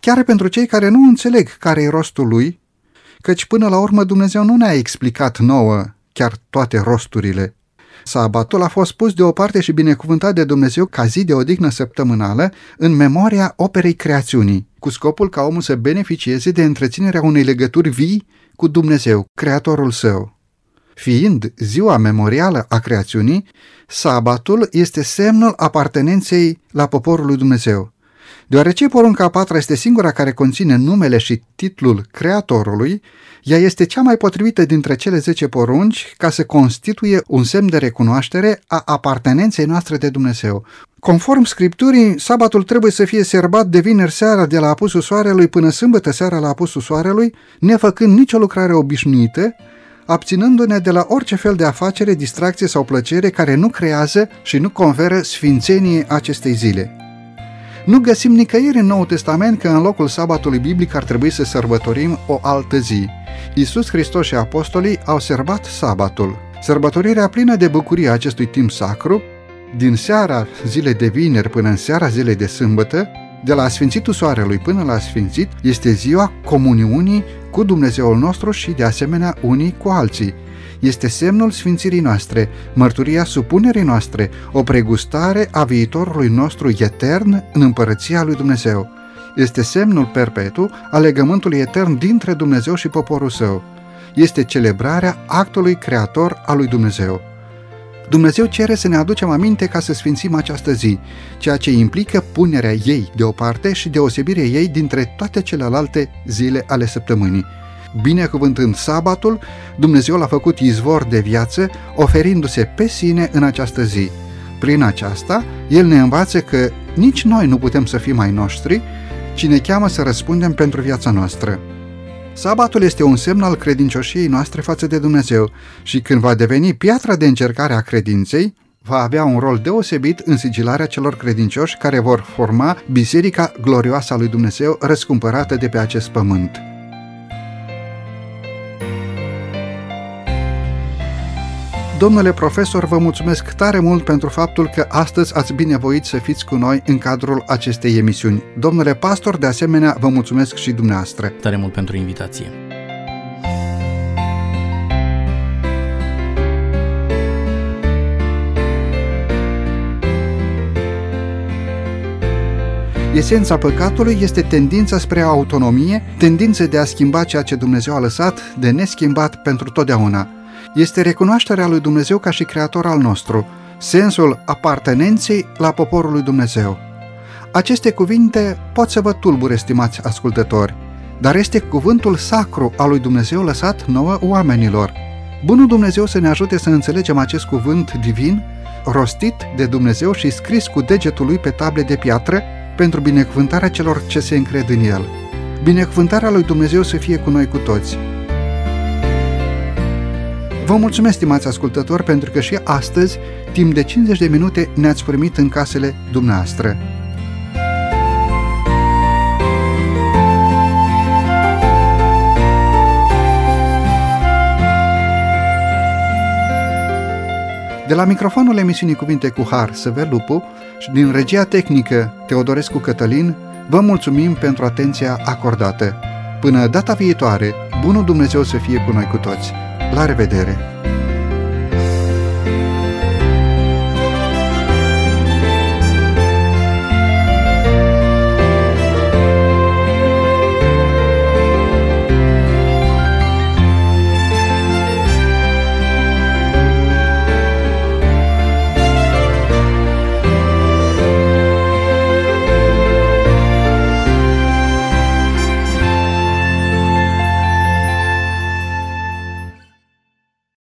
chiar pentru cei care nu înțeleg care e rostul lui, căci până la urmă Dumnezeu nu ne-a explicat nouă chiar toate rosturile. Sabatul a fost pus deoparte și binecuvântat de Dumnezeu ca zi de odihnă săptămânală în memoria operei creațiunii, cu scopul ca omul să beneficieze de întreținerea unei legături vii cu Dumnezeu, Creatorul său. Fiind ziua memorială a creațiunii, sabatul este semnul apartenenței la poporul lui Dumnezeu. Deoarece porunca a patra este singura care conține numele și titlul Creatorului, ea este cea mai potrivită dintre cele 10 porunci ca să constituie un semn de recunoaștere a apartenenței noastre de Dumnezeu. Conform Scripturii, sabatul trebuie să fie serbat de vineri seara de la apusul soarelui până sâmbătă seara la apusul soarelui, nefăcând nicio lucrare obișnuită, abținându-ne de la orice fel de afacere, distracție sau plăcere care nu creează și nu conferă sfințenie acestei zile. Nu găsim nicăieri în Noul Testament că în locul sabatului biblic ar trebui să sărbătorim o altă zi. Iisus Hristos și apostolii au sărbat sabatul. Sărbătorirea plină de bucurie a acestui timp sacru, din seara zilei de vineri până în seara zilei de sâmbătă, de la Sfințitul Soarelui până la Sfințit, este ziua comuniunii cu Dumnezeul nostru și de asemenea unii cu alții. Este semnul sfințirii noastre, mărturia supunerii noastre, o pregustare a viitorului nostru etern în împărăția lui Dumnezeu. Este semnul perpetu al legământului etern dintre Dumnezeu și poporul său. Este celebrarea actului creator al lui Dumnezeu. Dumnezeu cere să ne aducem aminte ca să sfințim această zi, ceea ce implică punerea ei deoparte și deosebirea ei dintre toate celelalte zile ale săptămânii. Binecuvântând sabatul, Dumnezeu l-a făcut izvor de viață, oferindu-se pe sine în această zi. Prin aceasta, El ne învață că nici noi nu putem să fim ai noștri, ci ne cheamă să răspundem pentru viața noastră. Sabatul este un semn al credincioșiei noastre față de Dumnezeu și când va deveni piatra de încercare a credinței, va avea un rol deosebit în sigilarea celor credincioși care vor forma biserica glorioasă a lui Dumnezeu răscumpărată de pe acest pământ. Domnule profesor, vă mulțumesc tare mult pentru faptul că astăzi ați binevoit să fiți cu noi în cadrul acestei emisiuni. Domnule pastor, de asemenea, vă mulțumesc și dumneavoastră. Tare mult pentru invitație. Esența păcatului este tendința spre autonomie, tendința de a schimba ceea ce Dumnezeu a lăsat de neschimbat pentru totdeauna. Este recunoașterea lui Dumnezeu ca și creator al nostru, sensul apartenenței la poporul lui Dumnezeu. Aceste cuvinte pot să vă tulbure, estimați ascultători, dar este cuvântul sacru al lui Dumnezeu lăsat nouă oamenilor. Bunul Dumnezeu să ne ajute să înțelegem acest cuvânt divin, rostit de Dumnezeu și scris cu degetul lui pe table de piatră, pentru binecuvântarea celor ce se încred în El. Binecuvântarea lui Dumnezeu să fie cu noi cu toți. Vă mulțumesc, stimați ascultători, pentru că și astăzi, timp de 50 de minute, ne-ați primit în casele dumneavoastră. De la microfonul emisiunii Cuvinte cu Har, Săvel Lupu și din regia tehnică Teodorescu Cătălin, vă mulțumim pentru atenția acordată. Până data viitoare, bunul Dumnezeu să fie cu noi cu toți. La revedere!